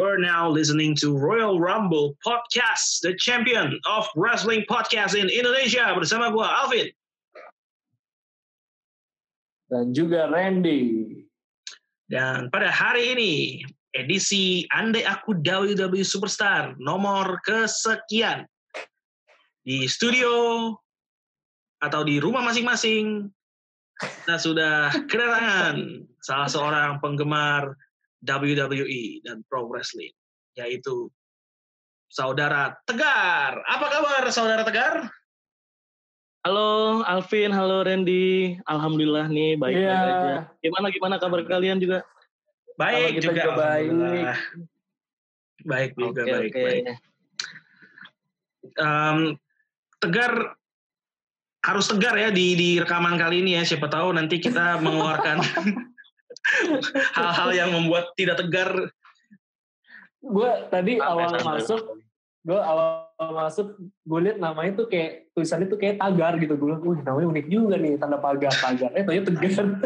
You are now listening to Royal Rumble Podcast, the champion of wrestling podcast in Indonesia bersama gue Alvin. Dan juga Randy. Dan pada hari ini, edisi Andai Aku WWE Superstar nomor kesekian. Di studio atau di rumah masing-masing, kita sudah kedatangan salah seorang penggemar WWE dan Pro Wrestling, yaitu Saudara Tegar. Apa kabar Saudara Tegar? Halo Alvin, halo Randy. Alhamdulillah nih baik-baik Iya. aja. Gimana gimana kabar kalian juga? Baik kita juga. juga baik. Baik juga, Oke, baik, oke. baik. Em, tegar harus tegar ya di di rekaman kali ini ya. Siapa tahu nanti kita mengeluarkan hal-hal yang membuat tidak tegar. Gue tadi Santai, awal masuk, gue awal masuk, gue liat namanya tuh kayak tulisannya tuh kayak tagar gitu. Gue bilang, wih namanya unik juga nih tanda pagar tagar. Eh tanya tegar.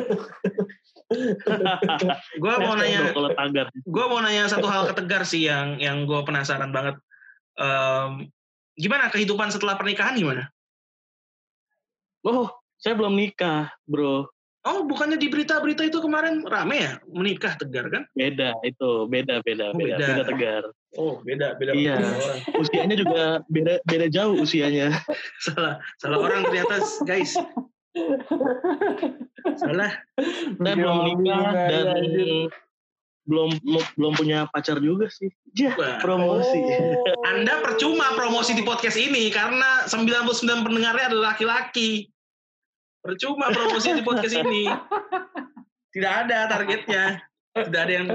Gue mau nanya, kalau tagar. gue mau nanya satu hal ke tegar sih yang yang gue penasaran banget. Em, gimana kehidupan setelah pernikahan gimana? Oh, saya belum nikah, bro. Oh, bukannya di berita-berita itu kemarin rame ya menikah tegar kan? Beda itu, beda, beda, Oh, beda, beda. beda tegar. Oh, beda, beda Iya. orang. Usianya juga beda, beda jauh usianya. salah salah orang ternyata guys salah Saya belum nikah dan belum belum punya pacar juga sih. Ya, promosi. Oh. anda percuma promosi di podcast ini karena 99 pendengarnya adalah laki-laki percuma promosi di podcast ini. Tidak ada targetnya. Tidak ada yang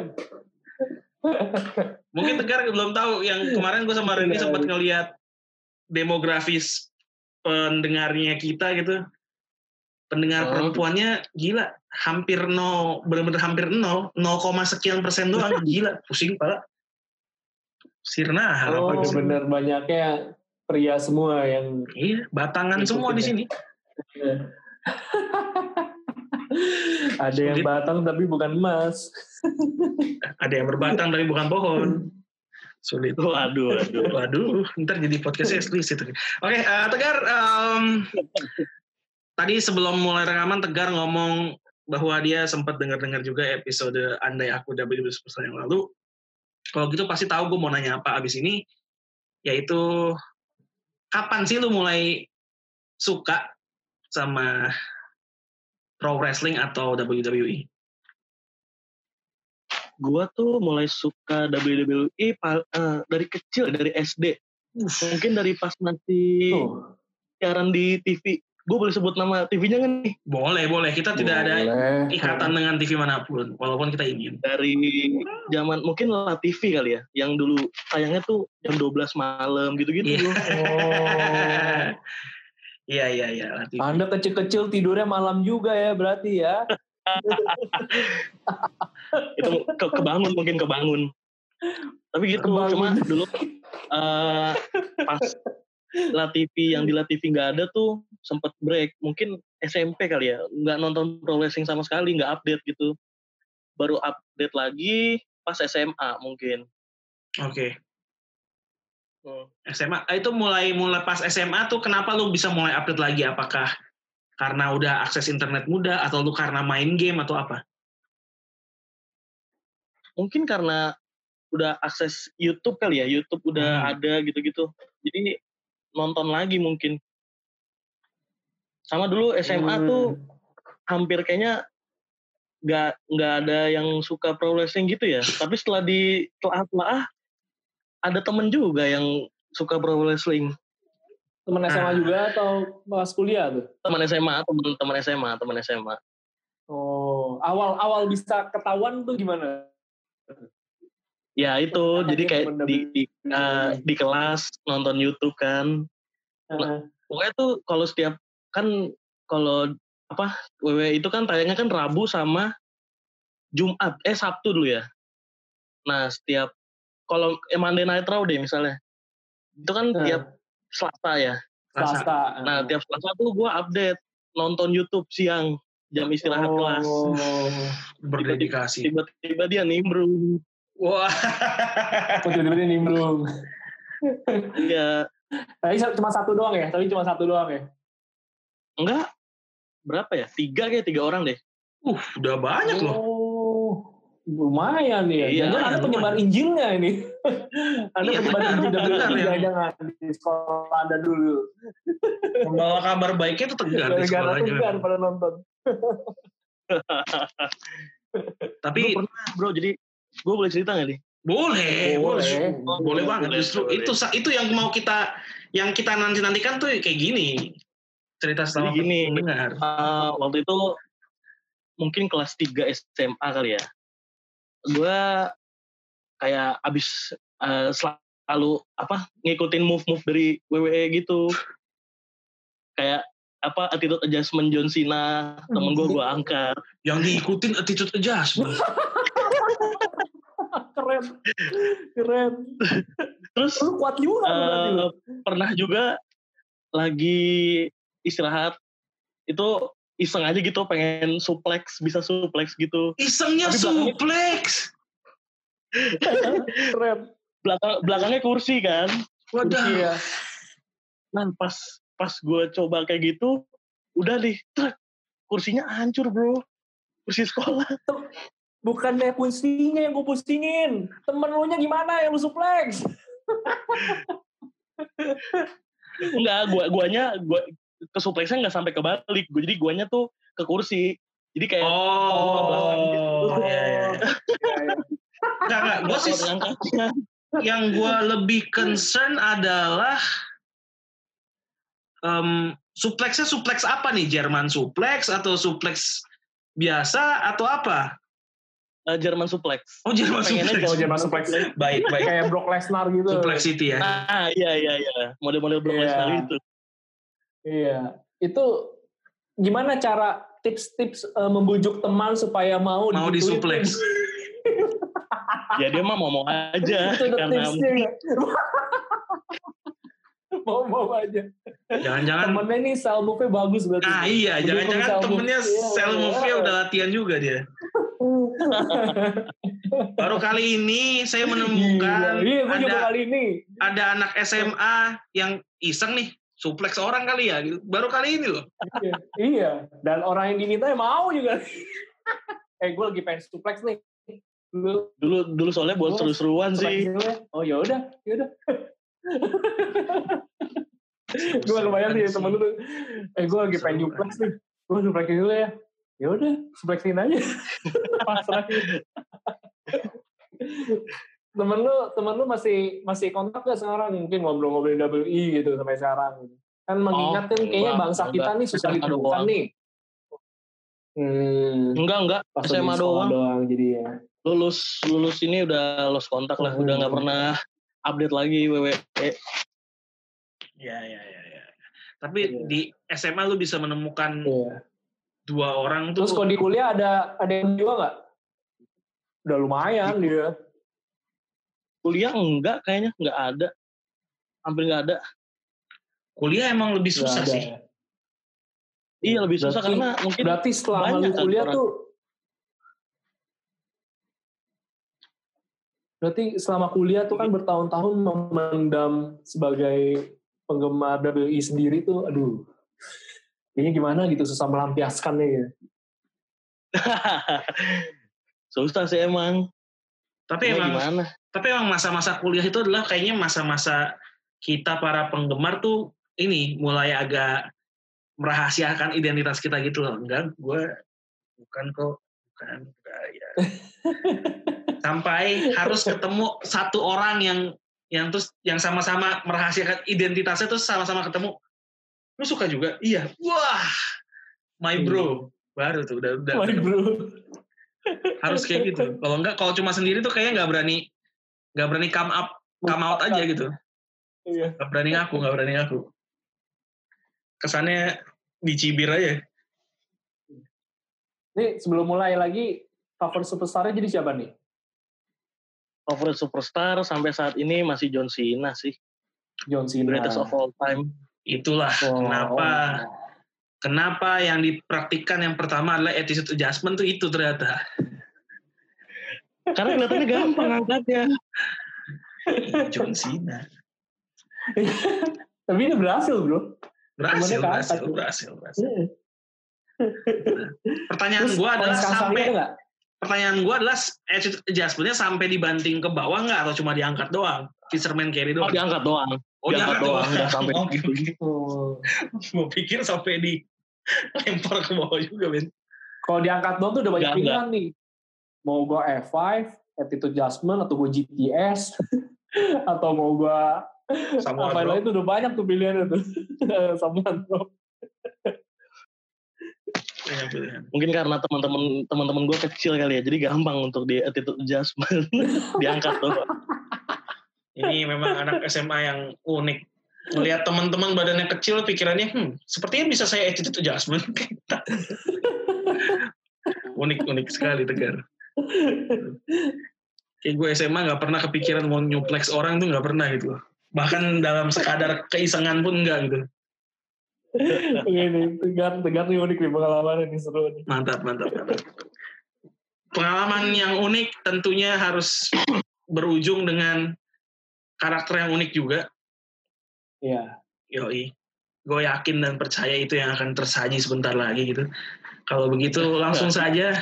mungkin tegar belum tahu yang kemarin gue sama Randy Iya. sempat ngeliat demografis pendengarnya kita gitu. Pendengar Oh. perempuannya gila. Hampir nol benar-benar hampir nol. 0, sekian persen doang. Gila pusing pala. Sirna Oh, bener. Banyaknya pria semua yang iya batangan semua di ya. ada yang batang tapi bukan emas. ada yang berbatang tapi bukan pohon sulit Waduh, waduh. Waduh, ntar jadi podcast eksplisit. Oke, eh, Tegar, em, tadi sebelum mulai rekaman Tegar ngomong bahwa dia sempat dengar-dengar juga episode Andai Aku WWE Superstar yang lalu. Kalau gitu pasti tahu gue mau nanya apa abis ini, yaitu kapan sih lu mulai suka sama pro wrestling atau? WWE? Gua tuh mulai suka WWE pa- eh, dari kecil, dari SD. Mungkin dari pas masih Tuh, siaran di TV. Gue boleh sebut nama TV-nya kan nih? Boleh, boleh. Kita tidak ada boleh. ikatan dengan TV mana pun, walaupun kita ingin. Dari zaman mungkin La TV kali ya, yang dulu tayangnya tuh jam 12 malam gitu-gitu. Bro. Oh. Iya, iya, iya. Anda kecil-kecil tidurnya malam juga ya berarti ya. itu ke kebangun mungkin kebangun. Tapi gitu, Kebangun. cuma dulu eh, pas La TV yang di La TV nggak ada tuh sempet break. Mungkin SMP kali ya, nggak nonton pro wrestling sama sekali, nggak update gitu. Baru update lagi pas SMA mungkin. Oke. Hmm. SMA Ah, itu mulai mulai pas SMA tuh kenapa lu bisa mulai update lagi apakah karena udah akses internet mudah atau lu karena main game atau apa? mungkin karena udah akses YouTube kali ya, YouTube udah Hmm. ada gitu-gitu. Jadi nonton lagi mungkin. Sama dulu SMA Hmm. tuh hampir kayaknya nggak nggak ada yang suka pro wrestling gitu ya. Tapi setelah di telah ada temen juga yang suka pro wrestling. Teman SMA Ah. juga atau pas kuliah tuh? Teman SMA, teman teman SMA, teman SMA. Oh, awal-awal bisa ketahuan tuh gimana? Ya itu, jadi kayak temen di di, eh, di kelas nonton YouTube kan. Ah, pokoknya tuh kalau setiap kan kalau apa WWE itu kan tayangnya kan Rabu sama Jumat eh Sabtu dulu ya nah setiap kalau eh, Monday Night Raw deh misalnya itu kan Ah. tiap Selasa ya. Selasa. nah tiap Selasa tuh gue update nonton YouTube siang jam istirahat kelas Oh. berdedikasi. tiba-tiba dia nimbrung Wah. Tiba-tiba dia nimbrung. Iya, Tapi cuma satu doang ya? Tapi cuma satu doang ya? enggak berapa ya? Tiga kayak tiga orang deh. Uh, udah banyak loh. Lumayan ya. Iya, Jangan ada lumayan. penyebar Injilnya ini. ada Iya, penyebar Injil dari jangan di sekolah ada dulu. Membawa kabar baiknya itu tegar di sekolahnya. tegar pada nonton. Tapi Lu pernah bro, jadi gue boleh cerita nggak nih? boleh, boleh, Boleh. boleh banget. Justru itu itu yang mau kita yang kita nanti nantikan tuh kayak gini. Cerita selama Jadi gini. Uh, waktu itu mungkin kelas 3 SMA kali ya. Gue kayak abis uh, selalu apa ngikutin move-move dari WWE gitu. Kayak apa attitude adjustment John Cena temen gue gue angkat Yang diikutin attitude adjustment. Keren. Keren. terus Lu kuat juga uh, pernah juga lagi istirahat itu iseng aja gitu pengen suplex bisa suplex gitu Isengnya Tapi suplex. Keren. belakang belakangnya kursi kan Wadah. Iya. Nah pas pas gue coba kayak gitu, udah deh, trek, kursinya hancur bro, kursi sekolah. Bukannya kuncinya yang gue pusingin. Temen lu nya gimana yang lu suplex? Enggak, gua guanya gua ke supleksnya nggak sampai kebalik, gua jadi guanya tuh ke kursi. Jadi kayak Oh, gitu. iya, iya. Enggak, enggak. Gue sih yang gue lebih concern adalah em supleksnya suplex apa nih? Jerman suplex atau suplex biasa atau apa? Eh, German suplex. Oh Jerman Pengennya suplex. Oh, Jerman suplex. Baik baik. Kayak Brock Lesnar gitu. Complexity ya. Nah, iya iya iya, model-model Brock Iya. Lesnar itu. Iya. Itu gimana cara tips-tips eh, membujuk teman supaya mau Mau disuplex. Ya dia mah mau-mau aja Itu karena tipsnya ya. mau-mau aja. Jangan-jangan. Temennya nih sell move-nya bagus berarti. Ah iya, jangan-jangan temennya move. Iya, sell iya. move-nya udah latihan juga dia. Baru kali ini saya menemukan Iya, juga ada kali ini. ada anak SMA yang iseng nih suplex orang kali ya. gitu. Baru kali ini loh. Iya, iya. Dan orang yang diminta mau juga. eh, gue lagi pengen suplex nih. Lu dulu dulu soalnya buat seru-seruan sih. dulu ya. Oh ya udah, ya udah. gue gak kebayang sih temen lu. Eh, gue lagi pengen suplex nih. Gue suplex dulu ya. Ya udah, suplexin aja. Pasrahin. Temen lu, temen lu masih masih kontak gak sekarang? Mungkin ngobrol-ngobrolin WI gitu sampai sekarang. Kan mengingatkan Oh, kayaknya enggak, bangsa enggak. kita nih susah ditemukan nih. Hmm, Enggak enggak, pas SMA doang. doang jadi ya. Lulus lulus ini udah lost kontak lah, udah nggak Hmm. pernah update lagi. WWE. Ya ya ya. ya. Tapi Iya. di SMA lu bisa menemukan Iya. dua orang tuh. Terus kalau di kuliah ada ada yang juga nggak? Udah lumayan dia. Kuliah enggak kayaknya enggak ada. Hampir enggak ada. kuliah emang lebih susah sih. ya. Iya lebih susah Berarti- karena mungkin Berarti selama lu banyak kan kuliah orang. tuh Berarti selama kuliah tuh kan bertahun-tahun memendam sebagai penggemar WI sendiri tuh, aduh, kayaknya gimana gitu susah melampiaskannya ya. susah sih emang. Tapi Cuma emang gimana? Tapi emang masa-masa kuliah itu adalah kayaknya masa-masa kita para penggemar tuh ini mulai agak merahasiakan identitas kita gitu loh. Enggak, gue bukan kok, bukan. enggak, ya. Sampai harus ketemu satu orang yang yang terus yang sama-sama merahasiakan identitasnya terus sama-sama ketemu. Lu suka juga? Iya. Wah, my bro. Baru tuh udah udah Wah, bro. harus kayak gitu. Kalau enggak, kalau cuma sendiri tuh kayaknya nggak berani nggak berani come up come out aja gitu. Iya. Nggak berani ngaku, nggak berani ngaku. Kesannya dicibir aja. Nih sebelum mulai lagi, favorit superstarnya jadi siapa nih? Favorit superstar sampai saat ini masih John Cena sih. John Cena. Greatest of all time. Itulah Oh, kenapa oh. kenapa yang dipraktikkan yang pertama adalah attitude adjustment tuh itu ternyata. Karena kelihatannya gampang angkatnya. John Cena. Tapi ini berhasil bro. Berhasil, berhasil, berhasil, berhasil. Iya. Pertanyaan gua adalah sampai pertanyaan gua adalah attitude adjustment-nya sampai dibanting ke bawah nggak atau cuma diangkat doang? Fisherman carry Oh, doang. diangkat doang. Oh, diangkat doang, nggak sampai Oke, oke. Oh. Gua pikir sampai di lempar ke bawah juga, Ben. Kalau diangkat doang tuh udah banyak pilihan nih. Mau gue F5, attitude adjustment, atau gue GPS, atau mau gue Samoa apa itu udah banyak tuh pilihannya tuh. Samoa drop. Banyak pilihan. Mungkin karena teman-teman teman-teman gue kecil kali ya, jadi gampang untuk di attitude adjustment diangkat tuh. Ini memang anak SMA yang unik. Melihat teman-teman badannya kecil, pikirannya, hmm, sepertinya bisa saya attitude adjustment. Unik-unik sekali, Tegar. Kayak gue SMA nggak pernah kepikiran mau nyuplex orang tuh nggak pernah gitu. Bahkan dalam sekadar keisengan pun enggak gitu. Ini tegar, tegar nih unik nih pengalaman ini seru nih. Mantap, mantap, mantap. Pengalaman yang unik tentunya harus berujung dengan karakter yang unik juga. Iya. Yoi. Gue yakin dan percaya itu yang akan tersaji sebentar lagi gitu. Kalau begitu langsung saja.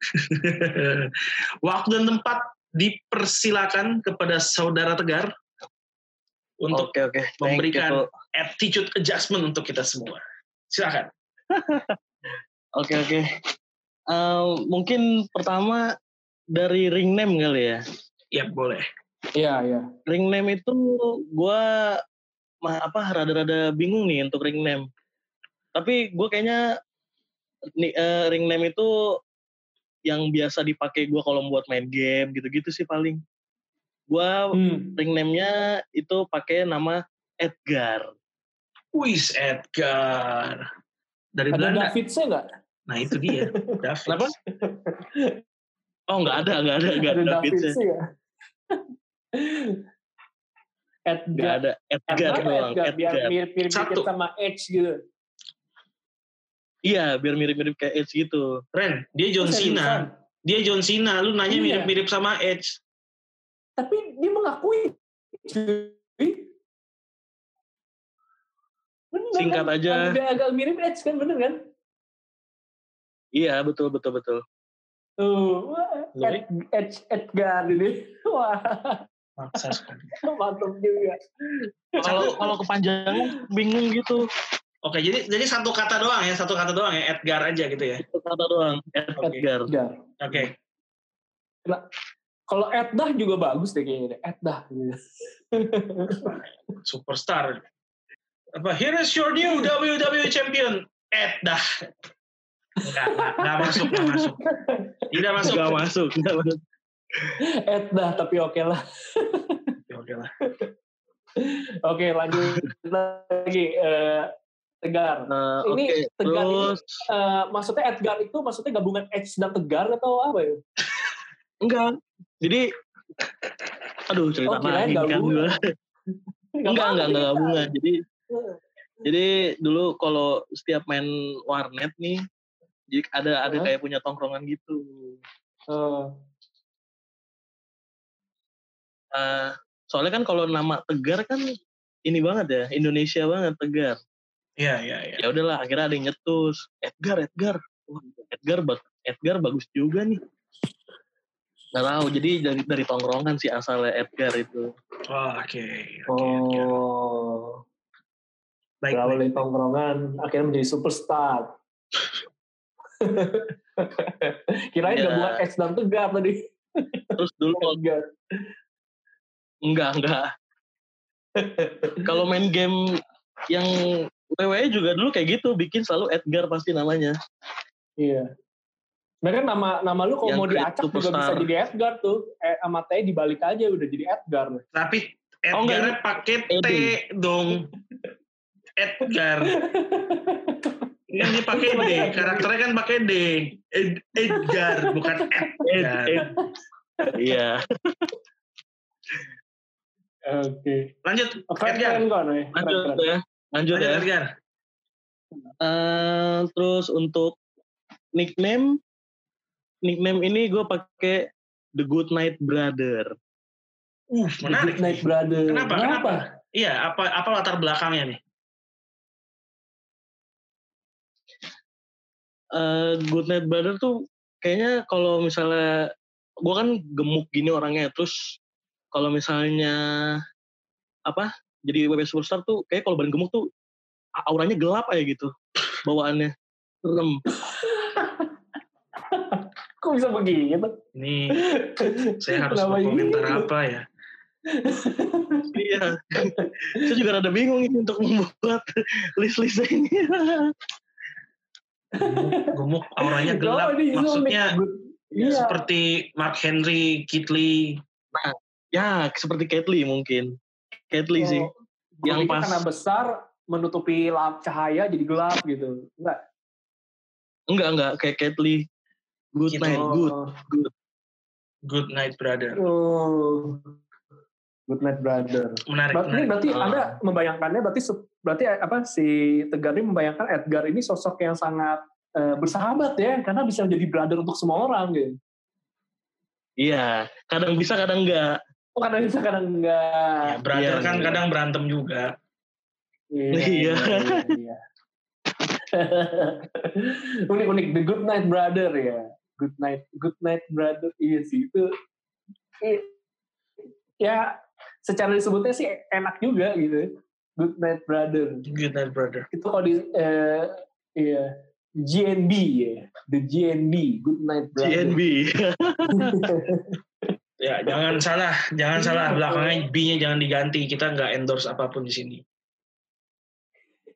Waktu dan tempat dipersilakan kepada saudara Tegar untuk Oke oke. Thank you, memberikan Ko. attitude adjustment untuk kita semua. Silakan. Oke oke. Eh, mungkin pertama dari ring name kali ya. Ya boleh. Iya, iya. Ring name itu gue apa rada-rada bingung nih untuk ring name. Tapi gue kayaknya nih, eh, ring name itu yang biasa dipakai gue kalau buat main game gitu-gitu sih paling. Gue Hmm. ring name-nya itu pakai nama Edgar. Wis Edgar. Dari Ada Belanda. Davidsnya nggak? Nah itu dia. David. Kenapa? Oh nggak ada nggak ada nggak Ada ada Davidsnya. Davidsnya Edgar. ada Edgar Kenapa doang. Edgar? Biar Edgar. mirip-mirip dikit sama Edge gitu. Iya biar mirip-mirip kayak Edge gitu. Ren, dia John Oh, Cena. Dia John Cena. Lu nanya Iya. mirip-mirip sama Edge. Tapi dia mengakui. Bener Singkat kan? aja. Agak, agak mirip Edge kan, bener kan? Iya betul betul betul. Tuh? Ed, Edge, Edgar ini. Wah, Maksa sekali. mantap juga. Kalau kalau kepanjangan bingung gitu. Oke, jadi jadi satu kata doang ya, satu kata doang ya, Edgar aja gitu ya. Itu kata doang. Edgar. Edgar. Oke. Kalau Eddah juga bagus deh kayaknya. deh. Eddah. Gitu. Superstar. Apa? Here is your new WWE champion, Eddah. Enggak, enggak, enggak masuk, enggak masuk. Tidak masuk. Gak masuk. Nggak masuk. Eddah, tapi oke lah. Oke, Oke lah. Oke, lanjut lagi. Eh, Tegar. Nah, Ini Oke. Tegar ini, Terus Eh, maksudnya Edgar itu maksudnya gabungan Edge dan Tegar atau apa ya? enggak. Jadi aduh cerita Oh, lagi kan gue. Enggak, enggak, enggak gabungan. Jadi jadi dulu kalau setiap main warnet nih jadi ada ada Hah? kayak punya tongkrongan gitu. Eh, Eh, soalnya kan kalau nama Tegar kan ini banget ya, Indonesia banget Tegar. Iya, iya, iya. Ya udahlah, akhirnya ada yang nyetus. Edgar, Edgar. Wah, Edgar, Edgar bagus juga nih. Nggak tahu, jadi dari dari tongkrongan sih asalnya Edgar itu. Oh, oke. Oke, oke. oh, Baik, berawal dari tongkrongan, akhirnya menjadi superstar. Kirain Ya. gabungan Edge dan Tegar tadi. Terus dulu kalau- Edgar. enggak, enggak. Kalau main game yang WWE juga dulu kayak gitu, bikin selalu Edgar pasti namanya. Iya. Sebenarnya kan nama nama lu kalau Yang mau diacak juga bisa jadi Edgar tuh. Eh, sama T dibalik aja udah jadi Edgar. Tapi Oh, enggak, Edgar pakai T Edi. dong. Edgar. Kan dia pakai D, karakternya kan pakai D. Ed- Edgar, bukan Ed, Edgar. Ed. Iya. Oke. Lanjut, Edgar. Lanjut keren. ya. Lanjut ya. Edgar. Eh, terus untuk nickname, nickname ini gue pakai The Good Night Brother. Uh, menarik. Good Night Brother. Kenapa? Kenapa? Iya, apa apa latar belakangnya nih? Uh, Good Night Brother tuh kayaknya kalau misalnya gue kan gemuk gini orangnya terus kalau misalnya apa jadi WB Superstar tuh kayak kalau badan gemuk tuh auranya gelap aja gitu bawaannya serem Kok bisa begitu? Ini saya harus berkomentar gitu? apa ya? iya saya juga rada bingung ini untuk membuat list-list ini Gemuk, auranya gelap. Oh, ini Maksudnya ya, Iya. seperti Mark Henry, Kit Lee. ya seperti Katli mungkin Sih Oh, Yang kulitnya pas- karena besar menutupi lap cahaya jadi gelap gitu. Enggak. enggak enggak kayak Katli good Gitu. night good Good Night Brother. Oh. Good night brother. Menarik, Berarti, menarik. berarti Ah. Anda membayangkannya berarti berarti apa si Tegar ini membayangkan Edgar ini sosok yang sangat eh, bersahabat ya karena bisa menjadi brother untuk semua orang gitu. iya kadang bisa kadang enggak Oh, kadang bisa kadang enggak. Ya, brother Iya, kan iya. kadang berantem juga. Iya. iya. unik unik the good night brother ya. Good night good night brother iya sih itu i- ya secara disebutnya sih enak juga gitu. Good night brother. Good Night Brother. Itu kalau di eh, iya GNB ya. The GNB Good night brother. GNB Ya, jangan salah, jangan salah. Belakangnya B-nya jangan diganti. Kita nggak endorse apa pun di sini.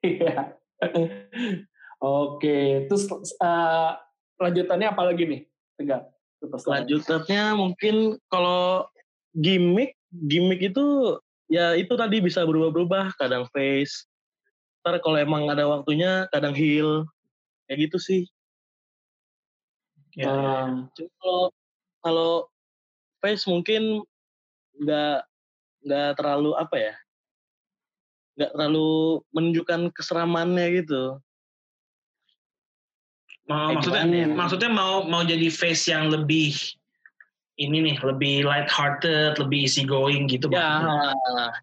Iya. Oke, terus eh, lanjutannya apa lagi nih? Superstar. Lanjutannya mungkin kalau gimmick, gimmick itu ya itu tadi bisa berubah-berubah, kadang face. Ntar kalau emang ada waktunya, kadang heel. Kayak gitu sih. Ya, Cuma kalau kalau face mungkin nggak nggak terlalu apa ya, nggak terlalu menunjukkan keseramannya gitu. Mau, maksudnya, ya? maksudnya mau mau jadi face yang lebih ini nih, lebih light hearted, lebih easy going gitu. Ya,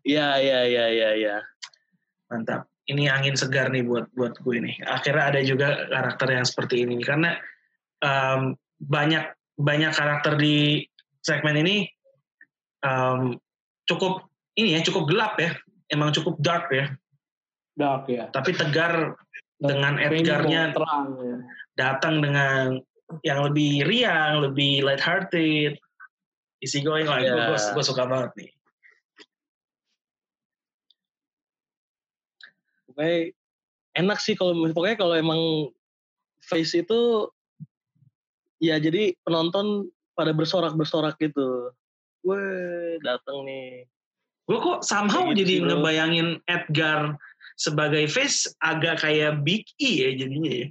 ya, ya, ya, ya, ya. Mantap. Ini angin segar nih buat buat gue nih. Akhirnya ada juga karakter yang seperti ini karena em, banyak banyak karakter di segmen ini em, cukup ini ya cukup gelap ya. Emang cukup dark ya. dark ya. Tapi tegar dengan Ini Edgarnya terang ya. datang dengan yang lebih riang, lebih light hearted, easy going lah. Ya. Gue, gue suka banget nih. Pokoknya enak sih kalau pokoknya kalau emang face itu ya jadi penonton pada bersorak-bersorak gitu. Weh, datang nih. Gue kok somehow gitu jadi bro. ngebayangin Edgar sebagai face agak kayak Big E ya jadinya ya.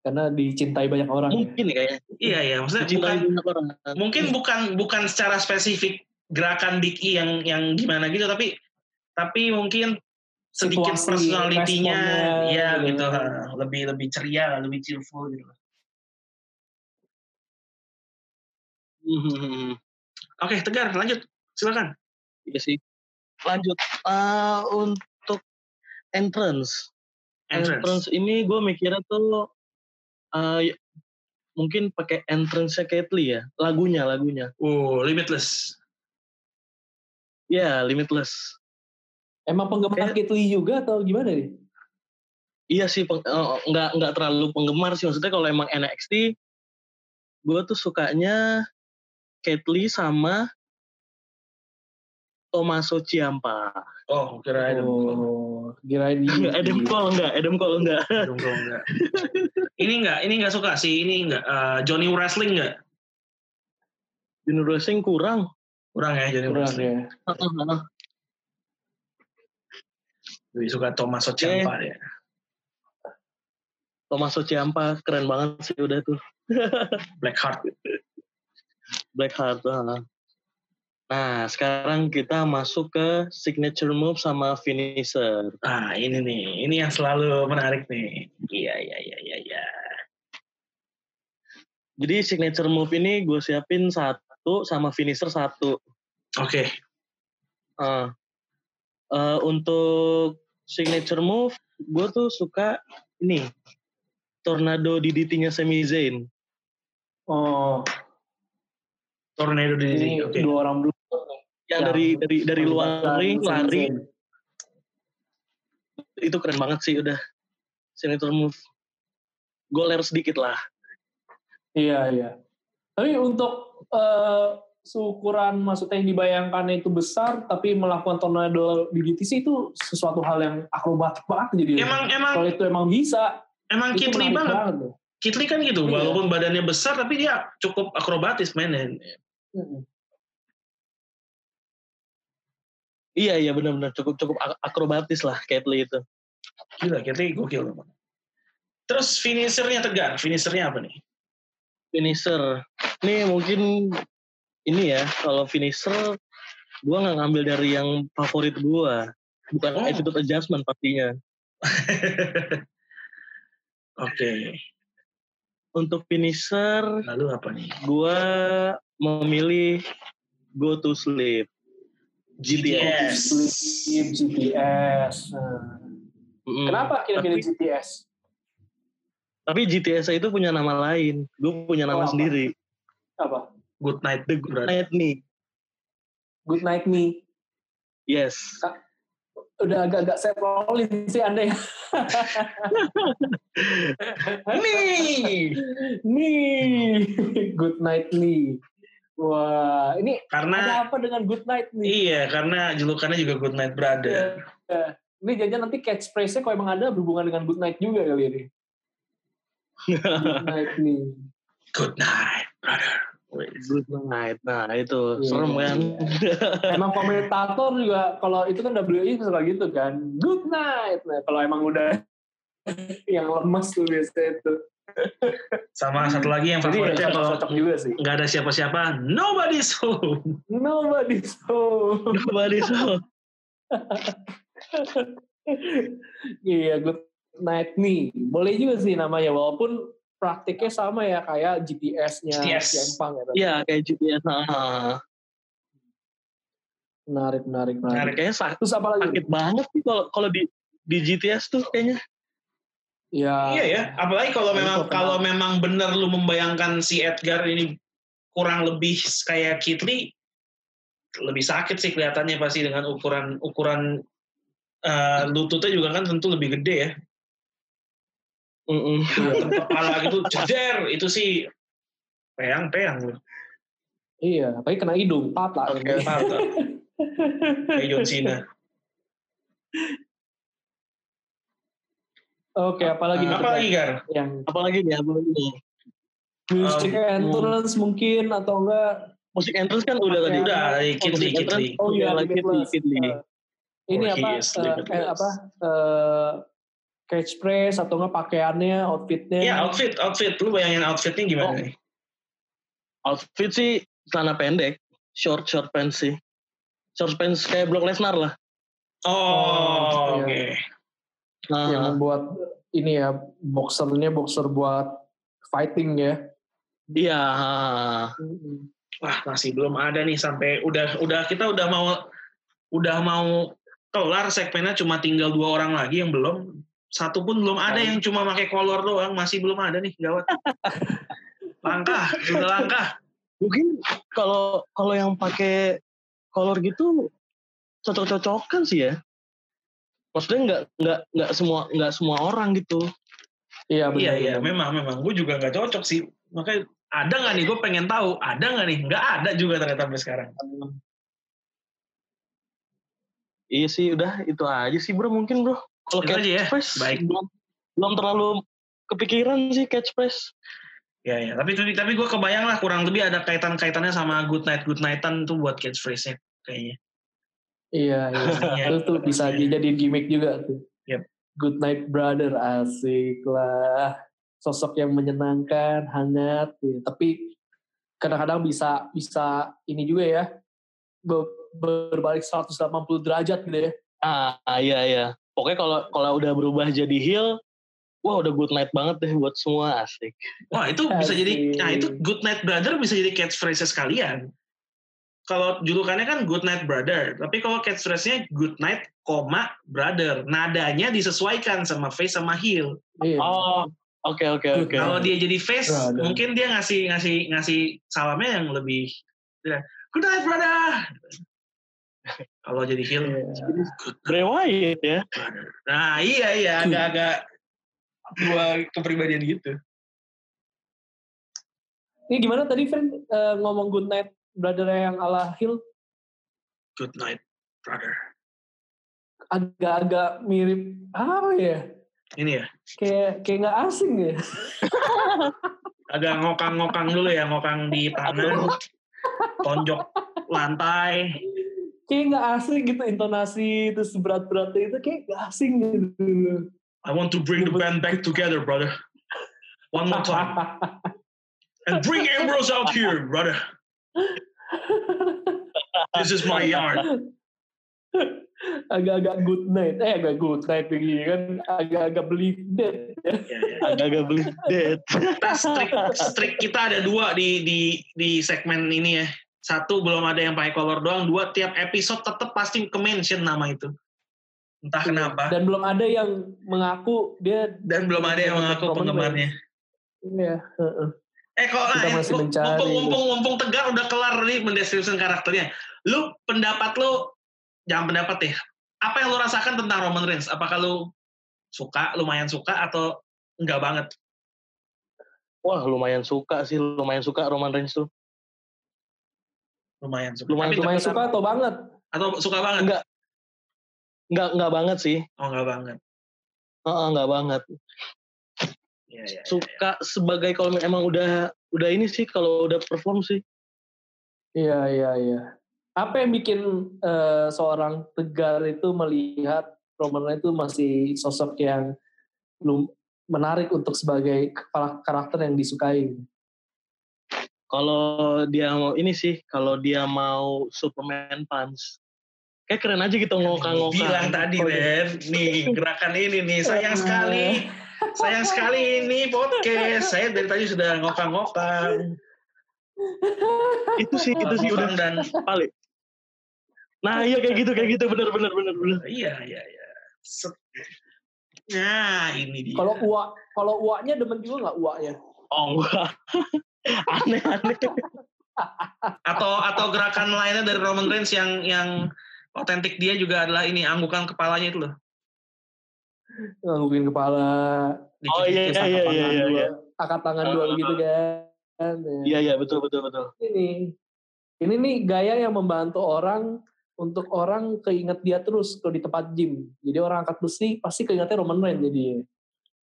Karena dicintai banyak orang. ya. Mungkin nih kayaknya. Iya ya, maksudnya Dicintai bukan banyak orang. mungkin bukan bukan secara spesifik gerakan Big E yang yang gimana gitu, tapi tapi mungkin sedikit personalitinya ya gitu. gitu, lebih lebih ceria, lebih cheerful gitu. Hmm, Oke, Tegar, lanjut. Silakan. Iya sih. Lanjut Eh, untuk entrance. Entrance. Entrance ini gue mikirnya tuh eh, mungkin pakai entrance-nya Kately ya, lagunya lagunya. Oh, Limitless. Ya, Limitless. Emang penggemar Kit Lee juga atau gimana nih? Iya sih, peng, eh, nggak nggak terlalu penggemar sih. Maksudnya kalau emang NXT, gue tuh sukanya Kately sama Tommaso Ciampa. Oh, kira Adam Cole. Oh, kirain Enggak, Adam Cole enggak, Adam Cole enggak. Adam Cole enggak. ini enggak, ini enggak suka sih. Ini enggak. Eh, Johnny Wrestling enggak? Junior Wrestling kurang. Kurang ya Johnny Kurang Wrestling. ya. Lebih suka Tommaso Ciampa ya. Tommaso Ciampa keren banget sih udah tuh. Blackheart. Blackheart. ah. Nah, sekarang kita masuk ke signature move sama finisher. Ah, ini nih. Ini yang selalu menarik nih. Iya, iya, iya, iya, iya. Jadi signature move ini gue siapin satu sama finisher satu. Oke. Uh, uh, untuk signature move, gue tuh suka ini tornado DDT-nya Sami Zayn. Oh, Tornado di ini Oke. dua orang belum. Yang dari dari dari luar ring lari itu keren banget sih udah signature move. Goler sedikit lah. Iya, iya. Tapi untuk eh, seukuran maksudnya yang dibayangkan itu besar, tapi melakukan tornado DDT sih itu sesuatu hal yang akrobatik banget jadi. Emang emang Kalau itu emang bisa, emang Kitli banget. banget. Kitli kan gitu, Iya. walaupun badannya besar tapi dia cukup akrobatis mainnya. Mm-mm. Iya iya benar-benar cukup cukup ak- akrobatis lah Katley itu. Gila, Kitli gokil. banget. Terus finishernya tegar, finishernya apa nih? Finisher. Nih mungkin ini ya kalau finisher gua nggak ngambil dari yang favorit gua. Bukan Oh. attitude adjustment pastinya. Oke, Untuk finisher lalu apa nih? gua memilih go to sleep. GTS. Sleep GTS. Mm. Kenapa kira-kira Tapi- GTS? Tapi GTS itu punya nama lain. Gue punya nama Oh, apa? sendiri. Apa? Good night, The Good. Night nih. Good night me. Yes. Udah agak-agak saya rolling sih Anda ya. Nih, Nih, good night nih. Wah, ini karena ada apa dengan good night nih? iya, karena julukannya juga Good Night Brother. Ya, Ini jajan nanti catchphrase-nya kalau emang ada berhubungan dengan good night juga kali ini. Good night nih. Good night, brother. Good Night. Nah itu Iya, serem iya, kan. Emang komentator juga kalau itu kan WWE suka gitu kan. Good night. Nah, kalau emang udah yang lemes tuh biasanya itu. Sama satu lagi yang Jadi ya favoritnya kalau cocok juga sih. nggak ada siapa-siapa, nobody's home. Nobody's home. Nobody saw. Iya, good night nih. Boleh juga sih namanya, walaupun praktiknya sama ya kayak GTS-nya GTS. CM Punk ya. Iya kayak GPS. Ah. Menarik, menarik, Nah, menarik. Kayaknya sakit, Terus apa lagi? sakit banget sih kalau kalau di di GTS tuh kayaknya. Ya, Iya ya, apalagi kalau memang kalau memang benar lu membayangkan si Edgar ini kurang lebih kayak Kitli, lebih sakit sih kelihatannya pasti dengan ukuran ukuran eh, lututnya juga kan tentu lebih gede ya. Mm-mm. Hantam kepala gitu, jeder, itu sih peang-peang lu. Iya, apalagi kena hidung, patah. Oke. Patah. Kayak John Cena. Oke, apalagi nih? Apa lagi Gar? Yang Apalagi nih, apalagi nih. music Um, entrance mungkin atau enggak? Musik entrance kan udah tadi. Udah, Kitli, musik Kitli. Oh iya. Kitli. Eh, ini Oh, apa? eh, limitless. eh, catchphrase atau enggak pakaiannya, outfitnya? Ya outfit, outfit. Lu bayangin outfitnya gimana Oh. nih? Outfit sih celana pendek, short short pants sih. Short pants kayak Brock Lesnar lah. Oh, Oh, oke. iya. Nah, yang membuat ini ya boxernya boxer buat fighting ya. Iya. Wah, masih belum ada nih sampai udah udah kita udah mau udah mau kelar segmennya cuma tinggal dua orang lagi yang belum satu pun belum ada yang cuma pakai kolor doang. Masih belum ada nih gawat. Langkah sudah langkah. Mungkin kalau kalau yang pakai color gitu cocok-cocokan sih ya. Maksudnya nggak nggak nggak semua nggak semua orang gitu. Iya benar. iya iya memang memang. Gue juga nggak cocok sih. Makanya ada nggak nih? Gue pengen tahu ada nggak nih? Nggak ada juga ternyata sampai sekarang. Iya sih udah itu aja sih bro. Mungkin bro. Kalau aja ya? catchphrase Baik. belum belum terlalu kepikiran sih catchphrase. ya ya tapi tapi, tapi gue kebayang lah kurang lebih ada kaitan kaitannya sama good night good nightan tuh buat catchphrase nya kayaknya Iya, iya. itu tuh bisa jadi gimmick juga tuh. Yep. Good night brother, asik lah. Sosok yang menyenangkan, hangat. gitu. Tapi kadang-kadang bisa bisa ini juga ya be- berbalik 180 derajat gitu ya. Ah iya iya. Pokoknya kalau kalau udah berubah jadi heel wah udah good night banget deh buat semua asik. Wah itu bisa jadi, Asik. nah itu Good Night Brother bisa jadi catchphrase sekalian. Kalau julukannya kan Good Night Brother, tapi kalau catchphrase-nya Good Night, koma Brother. Nadanya disesuaikan sama face sama heel. Iya. Oh, oke oke oke. Kalau dia jadi face, Brother. mungkin dia ngasih ngasih ngasih salamnya yang lebih ya, Good Night Brother. Kalau jadi heel, Iya. Bray Wyatt ya. Nah iya iya agak-agak dua kepribadian gitu. Ini gimana tadi, friend, eh, ngomong good night brother yang ala Hill? Good Night Brother. Agak-agak mirip, apa ya? Ini ya, Kayak kayak nggak asing ya. agak ngokang-ngokang dulu ya, ngokang di tangan, tonjok lantai. Kayak nggak asing gitu intonasi terus berat-beratnya itu kayak nggak asing gitu. I want to bring the band back together, brother. One more time. And bring Ambrose out here, brother. This is my yard. agak-agak good night. Eh agak good night begini kan agak-agak believe dead. Agak-agak beli dead. Kita strik, strik kita ada dua di di di segmen ini ya. Satu belum ada yang pakai color doang. Dua tiap episode tetap pasti ke mention nama itu. Entah kenapa. Dan belum ada yang mengaku dia Dan belum ada yang mengaku penggemarnya. Iya. heeh. Eh kok Kita masih lu- mencari. mumpung, mumpung, mumpung tegar udah kelar nih mendeskripsikan karakternya. Lu pendapat lu jangan pendapat deh. Apa yang lu rasakan tentang Roman Reigns? Apakah lu suka, lumayan suka atau enggak banget? Wah lumayan suka sih, lumayan suka Roman Reigns tuh. Lumayan suka. Lumayan- Tapi Lumayan suka atau banget? atau suka banget? Enggak. Enggak enggak banget sih. Oh enggak banget. Heeh, enggak banget. Iya, iya, iya. Suka sebagai kalau emang udah udah ini sih kalau udah perform sih. Iya, iya, iya. Apa yang bikin eh, seorang tegar itu melihat Roman itu masih sosok yang belum menarik untuk sebagai kepala karakter yang disukai? Kalau dia mau ini sih, kalau dia mau Superman punch. Kayak keren aja gitu ngokang-ngokang. Bilang tadi, Ben. Nih, gerakan ini nih. Sayang sekali. Sayang sekali ini podcast. Saya dari tadi sudah ngokang-ngokang. Itu sih, itu sih udah dan paling. Nah iya kayak gitu, kayak gitu. Bener, bener, bener. bener. Iya, iya, iya. Nah, ini dia. Kalau uak, kalau uaknya demen juga nggak uaknya? Oh enggak. aneh, aneh. atau atau gerakan lainnya dari Roman Reigns yang yang otentik dia juga adalah ini anggukan kepalanya itu loh. Nganggukin kepala, Oh iya, iya, iya, iya, dua, iya. angkat tangan dua Uh, gitu kan. Iya, iya, betul, betul, betul. Ini, ini nih gaya yang membantu orang untuk orang keinget dia terus kalau di tempat gym. Jadi orang angkat besi pasti keingetnya Roman Reigns jadi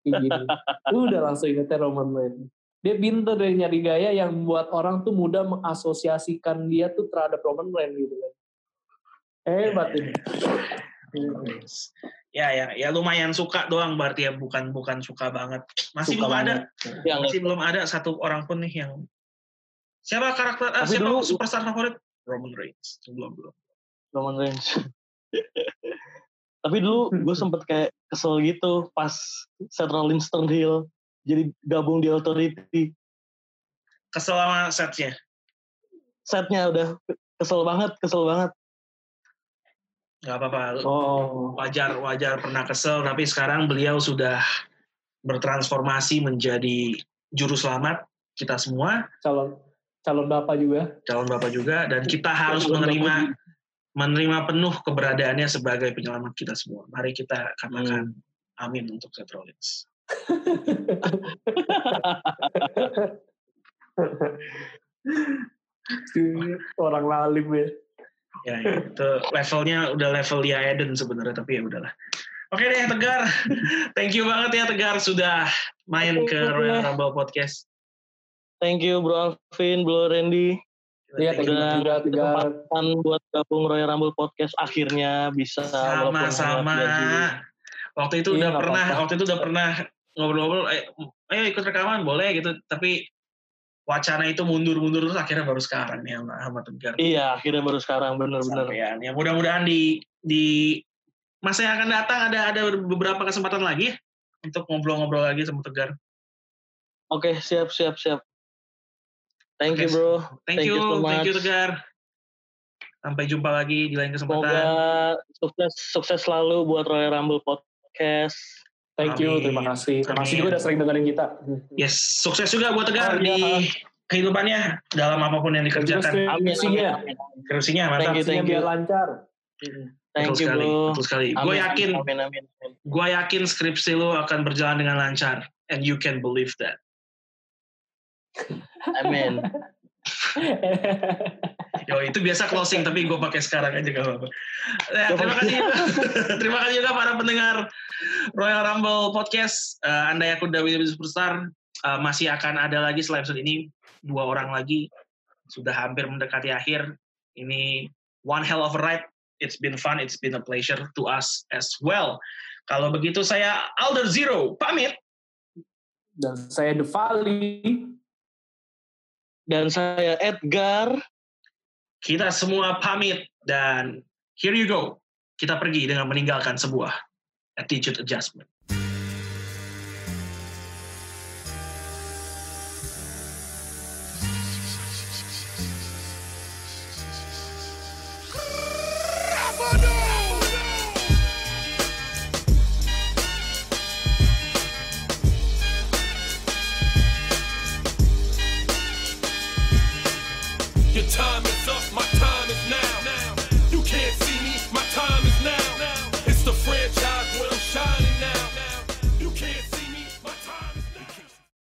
kayak gini. Udah langsung ingetnya Roman Reigns. Dia pinter dari nyari gaya yang membuat orang tuh mudah mengasosiasikan dia tuh terhadap Roman Reigns gitu kan. Hebat ini. Ya ya ya lumayan suka doang berarti ya bukan bukan suka banget. Masih Suka belum ada banget. Ya, enggak. masih belum ada satu orang pun nih yang siapa karakter ah, Tapi siapa dulu- superstar favorit Roman Reigns belum belum. Roman Reigns. Tapi dulu gue sempet kayak kesel gitu pas Seth Rollins turn heel. Jadi gabung di Authority. Kesel sama setnya. Setnya udah kesel banget, kesel banget. Gak apa-apa. Oh, Wajar wajar pernah kesel tapi sekarang beliau sudah bertransformasi menjadi juru selamat kita semua calon calon bapak juga. calon bapak juga dan kita harus Calon menerima menerima penuh keberadaannya sebagai penyelamat kita semua. Mari kita katakan amin untuk Seth Rollins. Orang lalim ya. Ya, ya, itu levelnya udah level Lia Eden sebenarnya tapi ya udahlah. Oke deh Tegar, thank you banget ya Tegar sudah main ke Royal Rumble Podcast. Thank you Bro Alvin, Bro Randy. Iya, Tegar. kesempatan buat gabung Royal Rumble Podcast akhirnya bisa Sama-sama. Zoom. Waktu itu Iya, udah pernah, apa-apa. waktu itu udah pernah ngobrol-ngobrol, eh, ayo ikut rekaman boleh gitu, tapi wacana itu mundur-mundur terus akhirnya baru sekarang nih sama, sama Tegar. Iya, akhirnya baru sekarang. Sampean. Ya mudah-mudahan di di masa yang akan datang ada ada beberapa kesempatan lagi ya untuk ngobrol-ngobrol lagi sama Tegar. Oke, siap, siap, siap. Thank Oke, you, bro. Thank, Thank you, you so thank you. Tegar. Sampai jumpa lagi di lain kesempatan. Semoga sukses sukses selalu buat Royal Rumble Podcast. Thank you, Amin. terima kasih. Terima kasih juga udah sering dengerin kita. Yes, sukses juga buat Tegar di kehidupannya dalam apa pun yang dikerjakan. Amin, amin. Skripsinya mantap. Thank you, thank biar you. lancar. Thank betul you, sekali, bro. betul sekali. Gue yakin, gue yakin skripsi lu akan berjalan dengan lancar. And you can believe that. Amin. Yo, itu biasa closing, tapi gue pakai sekarang aja gak apa-apa. Nah, terima kasih, terima kasih juga para pendengar Royal Rumble Podcast. Eh, Andai aku WWE Superstar eh, masih akan ada lagi setelah episode ini dua orang lagi sudah hampir mendekati akhir. Ini one hell of a ride. It's been fun, it's been a pleasure to us as well. Kalau begitu saya Alder Zero pamit. Dan saya The Valley. Dan saya Edgar. Kita semua pamit dan here you go. Kita pergi dengan meninggalkan sebuah attitude adjustment.